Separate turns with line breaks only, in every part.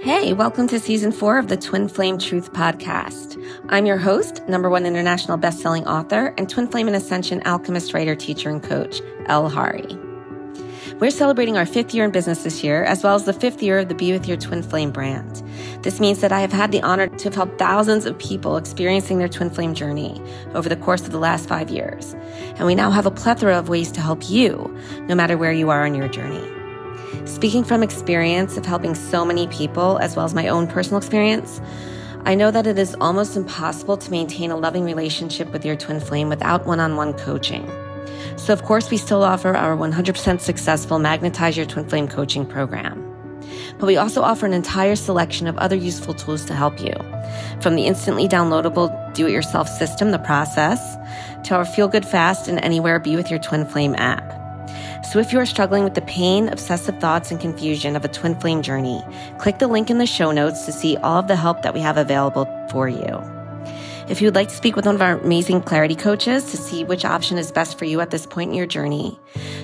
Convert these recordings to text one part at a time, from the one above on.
Hey, welcome to season four of the Twin Flame Truth Podcast. I'm your host, number one international best-selling author, and Twin Flame and Ascension alchemist, writer, teacher, and coach, El Hari. We're celebrating our fifth year in business this year, as well as the fifth year of the Be With Your Twin Flame brand. This means that I have had the honor to have helped thousands of people experiencing their twin flame journey over the course of the last five years. And we now have a plethora of ways to help you, no matter where you are on your journey. Speaking from experience of helping so many people, as well as my own personal experience, I know that it is almost impossible to maintain a loving relationship with your twin flame without one on one coaching. So, of course, we still offer our 100% successful Magnetize Your Twin Flame coaching program. But we also offer an entire selection of other useful tools to help you. From the instantly downloadable do it yourself system, the process, to our Feel Good Fast and Anywhere Be With Your Twin Flame app. So if you are struggling with the pain, obsessive thoughts, and confusion of a twin flame journey, click the link in the show notes to see all of the help that we have available for you. If you would like to speak with one of our amazing clarity coaches to see which option is best for you at this point in your journey,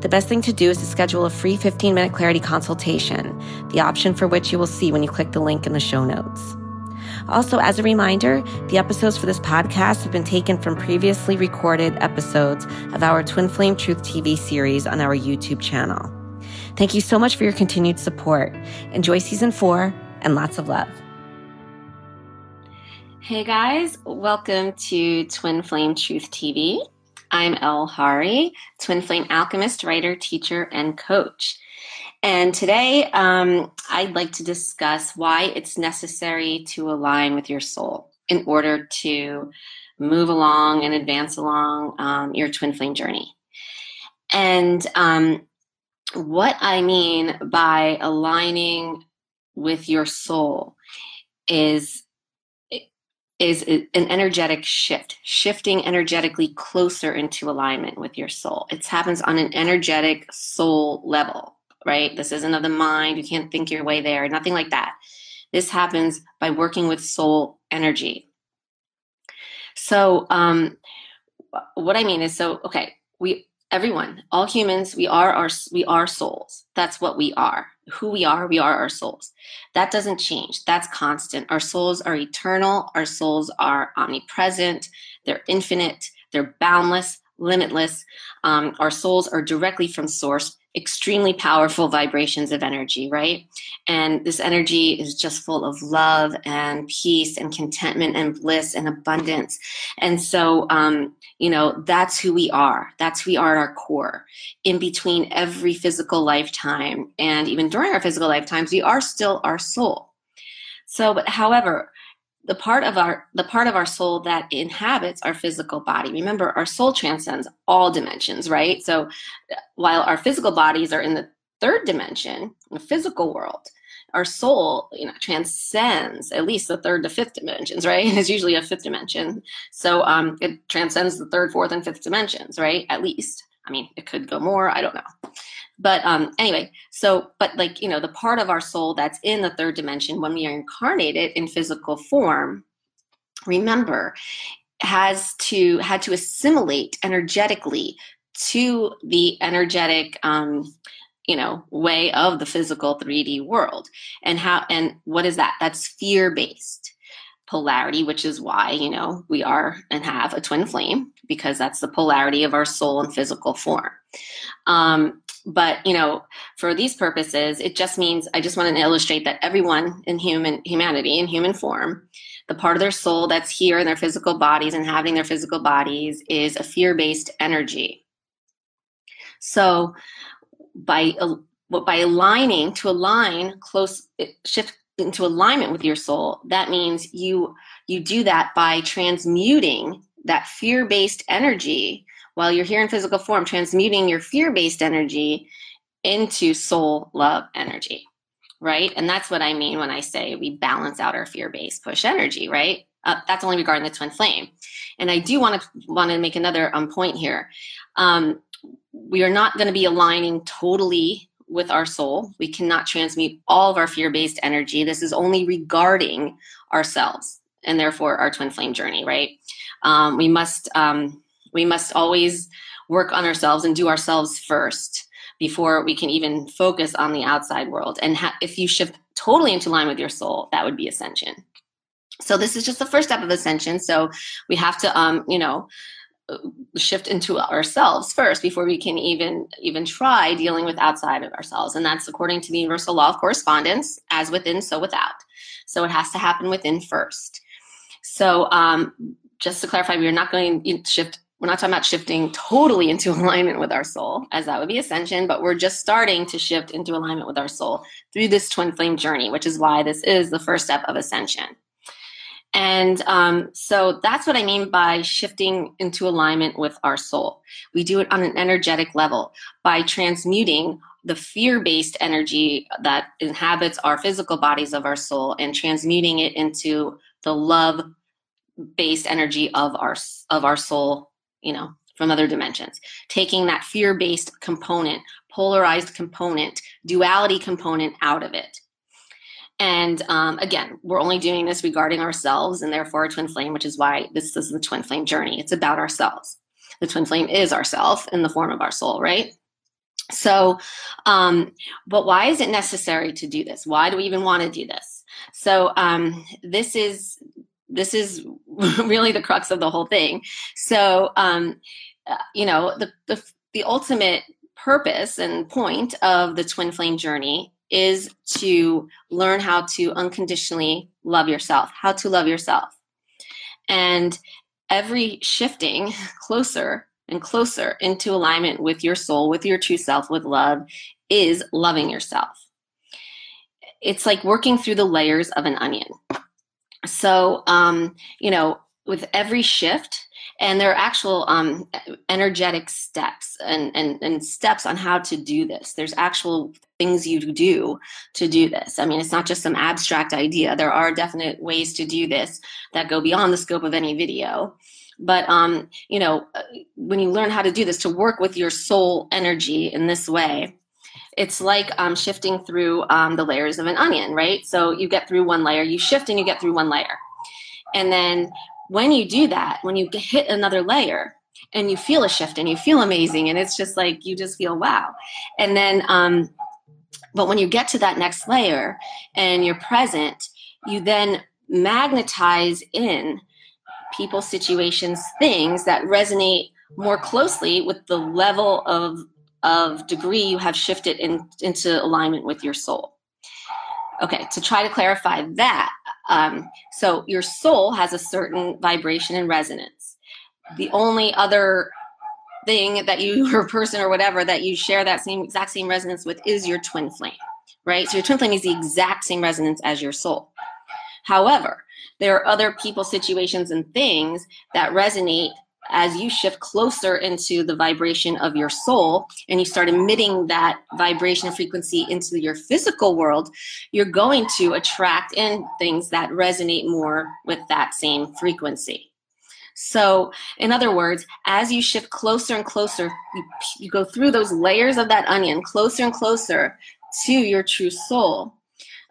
the best thing to do is to schedule a free 15 minute clarity consultation, the option for which you will see when you click the link in the show notes. Also, as a reminder, the episodes for this podcast have been taken from previously recorded episodes of our Twin Flame Truth TV series on our YouTube channel. Thank you so much for your continued support. Enjoy season four and lots of love. Hey guys, welcome to Twin Flame Truth TV. I'm El Hari, Twin Flame alchemist, writer, teacher, and coach. And today, um, I'd like to discuss why it's necessary to align with your soul in order to move along and advance along um, your twin flame journey. And um, what I mean by aligning with your soul is is an energetic shift, shifting energetically closer into alignment with your soul. It happens on an energetic soul level right? This isn't of the mind. You can't think your way there, nothing like that. This happens by working with soul energy. So, um, what I mean is, so okay, we everyone, all humans, we are our we are souls. That's what we are. Who we are, we are our souls. That doesn't change. That's constant. Our souls are eternal. Our souls are omnipresent. They're infinite. They're boundless, limitless. Um, our souls are directly from source extremely powerful vibrations of energy, right? And this energy is just full of love and peace and contentment and bliss and abundance. And so, um, you know, that's who we are. That's who we are at our core. In between every physical lifetime and even during our physical lifetimes, we are still our soul. So, but however, the part of our the part of our soul that inhabits our physical body. Remember our soul transcends all dimensions right? So while our physical bodies are in the third dimension the physical world our soul you know transcends at least the third to fifth dimensions right? It's usually a fifth dimension. So um, it transcends the third fourth and fifth dimensions right? At least. I mean it could go more. I don't know but um, anyway, so, but like, you know, the part of our soul that's in the third dimension when we are incarnated in physical form, remember, has to, had to assimilate energetically to the energetic, um, you know, way of the physical 3D world. And how, and what is that? That's fear based polarity, which is why, you know, we are and have a twin flame because that's the polarity of our soul and physical form. Um, but you know for these purposes it just means i just want to illustrate that everyone in human humanity in human form the part of their soul that's here in their physical bodies and having their physical bodies is a fear-based energy. So by by aligning to align close shift into alignment with your soul that means you you do that by transmuting that fear-based energy while you're here in physical form, transmuting your fear based energy into soul love energy, right? And that's what I mean when I say we balance out our fear based push energy, right? Uh, that's only regarding the twin flame. And I do want to want to make another um, point here. Um, we are not going to be aligning totally with our soul. We cannot transmute all of our fear based energy. This is only regarding ourselves and therefore our twin flame journey, right? Um, we must um, we must always work on ourselves and do ourselves first before we can even focus on the outside world. And ha- if you shift totally into line with your soul, that would be ascension. So this is just the first step of ascension. So we have to, um, you know, shift into ourselves first before we can even even try dealing with outside of ourselves and that's according to the universal law of correspondence as within so without so it has to happen within first so um, just to clarify we are not going to shift we're not talking about shifting totally into alignment with our soul as that would be ascension but we're just starting to shift into alignment with our soul through this twin flame journey which is why this is the first step of ascension and um, so that's what I mean by shifting into alignment with our soul. We do it on an energetic level by transmuting the fear based energy that inhabits our physical bodies of our soul and transmuting it into the love based energy of our of our soul you know from other dimensions taking that fear based component polarized component duality component out of it and um, again, we're only doing this regarding ourselves and therefore a twin flame, which is why this is the twin flame journey. It's about ourselves. The twin flame is ourself in the form of our soul, right? So, um, but why is it necessary to do this? Why do we even want to do this? So, um, this is this is really the crux of the whole thing. So, um, uh, you know, the, the the ultimate purpose and point of the twin flame journey is to learn how to unconditionally love yourself, how to love yourself. And every shifting closer and closer into alignment with your soul, with your true self, with love, is loving yourself. It's like working through the layers of an onion. So, um, you know, with every shift, and there are actual um, energetic steps and, and, and steps on how to do this. There's actual things you do to do this. I mean, it's not just some abstract idea. There are definite ways to do this that go beyond the scope of any video. But um, you know, uh, when you learn how to do this, to work with your soul energy in this way, it's like um, shifting through um, the layers of an onion, right? So you get through one layer, you shift and you get through one layer. And then when you do that, when you hit another layer and you feel a shift and you feel amazing, and it's just like you just feel wow. And then, um, but when you get to that next layer and you're present, you then magnetize in people, situations, things that resonate more closely with the level of of degree you have shifted in, into alignment with your soul. Okay, to try to clarify that, um, so your soul has a certain vibration and resonance. The only other thing that you or person or whatever that you share that same exact same resonance with is your twin flame, right? So your twin flame is the exact same resonance as your soul. However, there are other people, situations, and things that resonate as you shift closer into the vibration of your soul and you start emitting that vibration frequency into your physical world, you're going to attract in things that resonate more with that same frequency. So, in other words, as you shift closer and closer, you, you go through those layers of that onion, closer and closer to your true soul.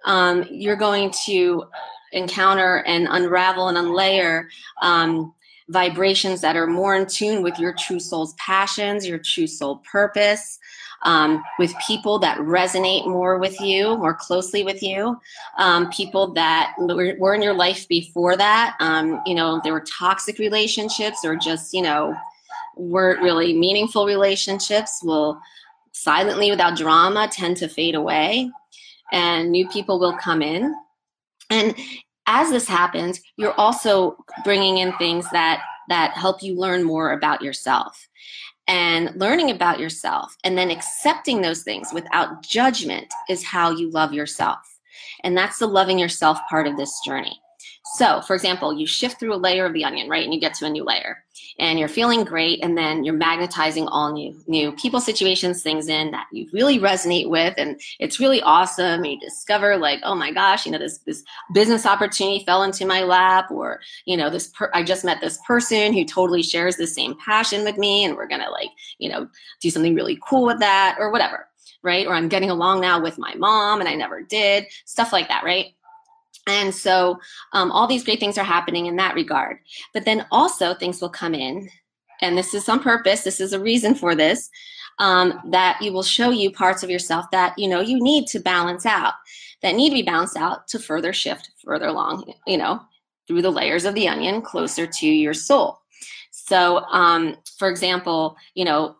Um, you're going to encounter and unravel and unlayer um, vibrations that are more in tune with your true soul's passions, your true soul purpose, um, with people that resonate more with you, more closely with you, um, people that were, in your life before that. Um, you know, there were toxic relationships or just, you know, weren't really meaningful relationships will silently, without drama, tend to fade away and new people will come in. And as this happens, you're also bringing in things that that help you learn more about yourself and learning about yourself and then accepting those things without judgment is how you love yourself. And that's the loving yourself part of this journey. So, for example, you shift through a layer of the onion, right? And you get to a new layer and you're feeling great. And then you're magnetizing all new, new people, situations, things in that you really resonate with. And it's really awesome. You discover like, oh my gosh, you know, this, this business opportunity fell into my lap or, you know, this, per- I just met this person who totally shares the same passion with me. And we're to like, you know, do something really cool with that or whatever. Right. Or I'm getting along now with my mom and I never did stuff like that. Right and so um, all these great things are happening in that regard. But then also things will come in, and this is on purpose, this is a reason for this. um, that you will show you parts of yourself that you know you need to balance out, that need to be balanced out to further shift further along, you know, through the layers of the onion closer to your soul. So, um, for example, you know,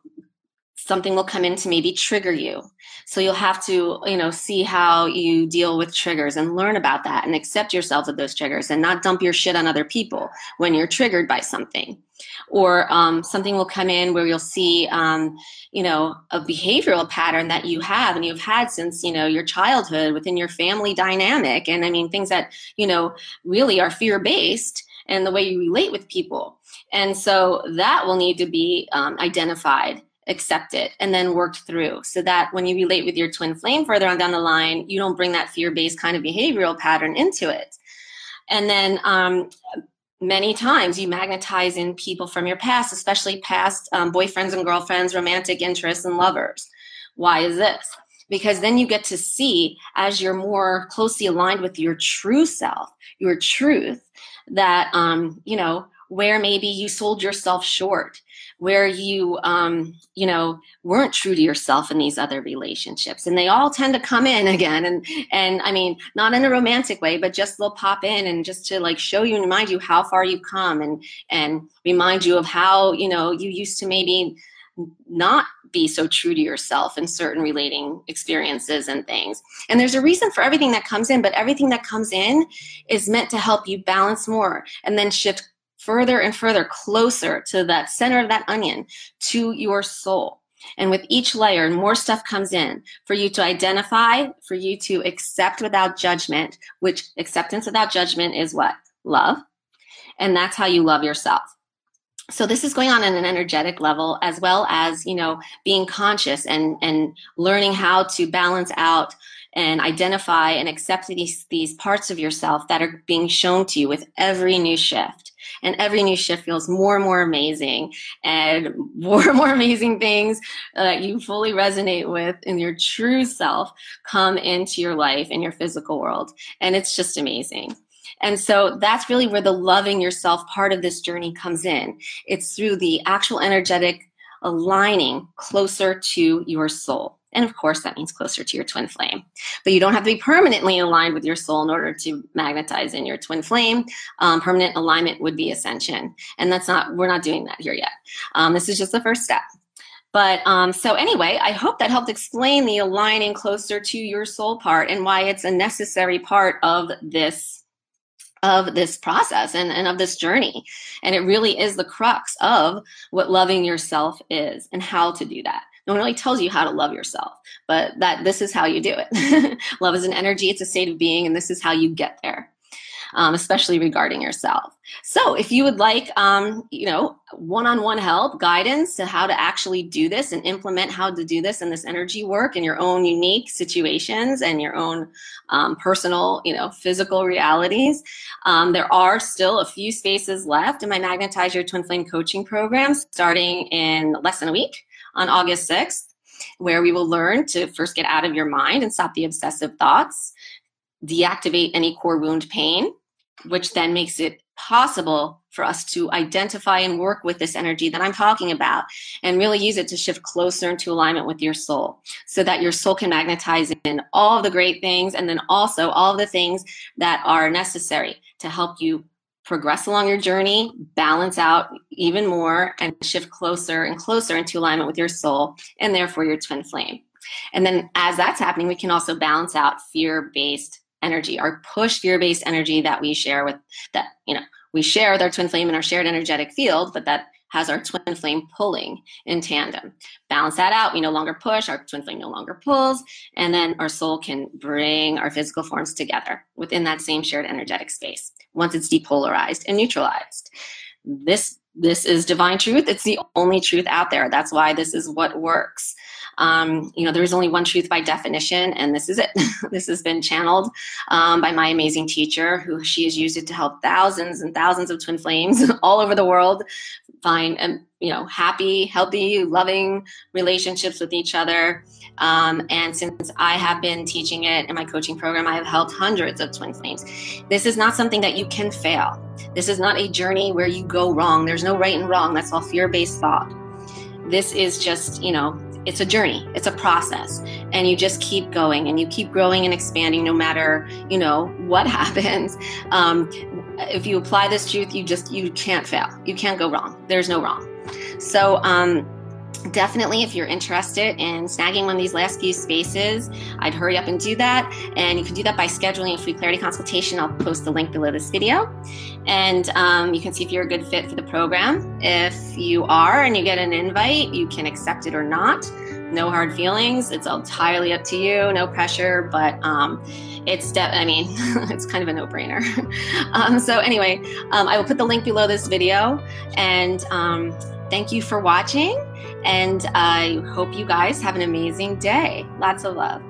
something will come in to maybe trigger you. So you'll have to, you know, see how you deal with triggers and learn about that and accept yourself with those triggers and not dump your shit on other people when you're triggered by something. Or um, something will come in where you'll see, um, you know, a behavioral pattern that you have and you've had since, you know, your childhood within your family dynamic. And I mean, things that, you know, really are fear based and the way you relate with people. And so that will need to be um, identified accept it and then worked through so that when you relate with your twin flame further on down the line you don't bring that fear-based kind of behavioral pattern into it. And then um, many times you magnetize in people from your past especially past um, boyfriends and girlfriends romantic interests and lovers. Why is this? Because then you get to see as you're more closely aligned with your true self your truth that um, you know where maybe you sold yourself short where you um, you know weren't true to yourself in these other relationships and they all tend to come in again and and i mean not in a romantic way but just they'll pop in and just to like show you and remind you how far you've come and and remind you of how you know you used to maybe not be so true to yourself in certain relating experiences and things. And there's a reason for everything that comes in, but everything that comes in is meant to help you balance more and then shift further and further closer to that center of that onion to your soul. And with each layer, more stuff comes in for you to identify, for you to accept without judgment, which acceptance without judgment is what? Love. And that's how you love yourself. So this is going on in an energetic level as well as, you know, being conscious and and learning how to balance out and identify and accept these these parts of yourself that are being shown to you with every new shift and every new shift feels more and more amazing and more and more amazing things that you fully resonate with in your true self come into your life in your physical world. And it's just amazing. And so that's really where the loving yourself part of this journey comes in. It's through the actual energetic aligning closer to your soul and of course, that means closer to your twin flame. But you don't have to be permanently aligned with your soul in order to magnetize in your twin flame. Um, permanent alignment would be ascension. And that's not, we're not doing that here yet. Um, this is just the first step. But um, so anyway, I hope that helped explain the aligning closer to your soul part and why it's a necessary part of this of this process and, and of this journey. And it really is the crux of what loving yourself is and how to do that. No one really tells you how to love yourself, but that this is how you do it. love is an energy, it's a state of being, and this is how you get there. Um, especially regarding yourself. So, if you would like, um, you know, one-on-one help, guidance to how to actually do this and implement how to do this and this energy work in your own unique situations and your own um, personal, you know, physical realities, um, there are still a few spaces left in my Magnetize Your Twin Flame coaching program, starting in less than a week on August 6th, where we will learn to first get out of your mind and stop the obsessive thoughts, deactivate any core wound pain, which then makes it possible for us to identify and work with this energy that I'm talking about and really use it to shift closer into alignment with your soul so that your soul can magnetize in all the great things and then also all the things that are necessary to help you progress along your journey, balance out even more, and shift closer and closer into alignment with your soul and therefore your twin flame. And then as that's happening, we can also balance out fear based energy, our push fear based energy that we share with that, you know, we share with our twin flame in our shared energetic field, but that has our twin flame pulling in tandem. Balance that out. We no longer push, our twin flame no longer pulls, and then our soul can bring our physical forms together within that same shared energetic space once it's depolarized and neutralized. This this is divine truth. It's the only truth out there. That's why this is what works. Um, you know, there is only one truth by definition, and this is it. this has been channeled um, by my amazing teacher, who she has used it to help thousands and thousands of twin flames all over the world find, um, you know, happy, healthy, loving relationships with each other. Um, and since I have been teaching it in my coaching program, I have helped hundreds of twin flames. This is not something that you can fail. This is not a journey where you go wrong. There's no right and wrong. That's all fear based thought. This is just, you know, it's a journey it's a process and you just keep going and you keep growing and expanding no matter you know what happens um, if you apply this truth you just you can't fail. You can't go wrong. There's no wrong. So um, definitely if you're interested in snagging one of these last few spaces i'd hurry up and do that. And you can do that by scheduling a free clarity consultation. I'll post the link below this video. And um, you can see if you're a good fit for the program. If you are and you get an invite you can accept it or not no hard feelings it's entirely up to you no pressure but um, it's de- i mean it's kind of a no-brainer um, so anyway um, i will put the link below this video and um, thank you for watching and I hope you guys have an amazing day. Lots of love.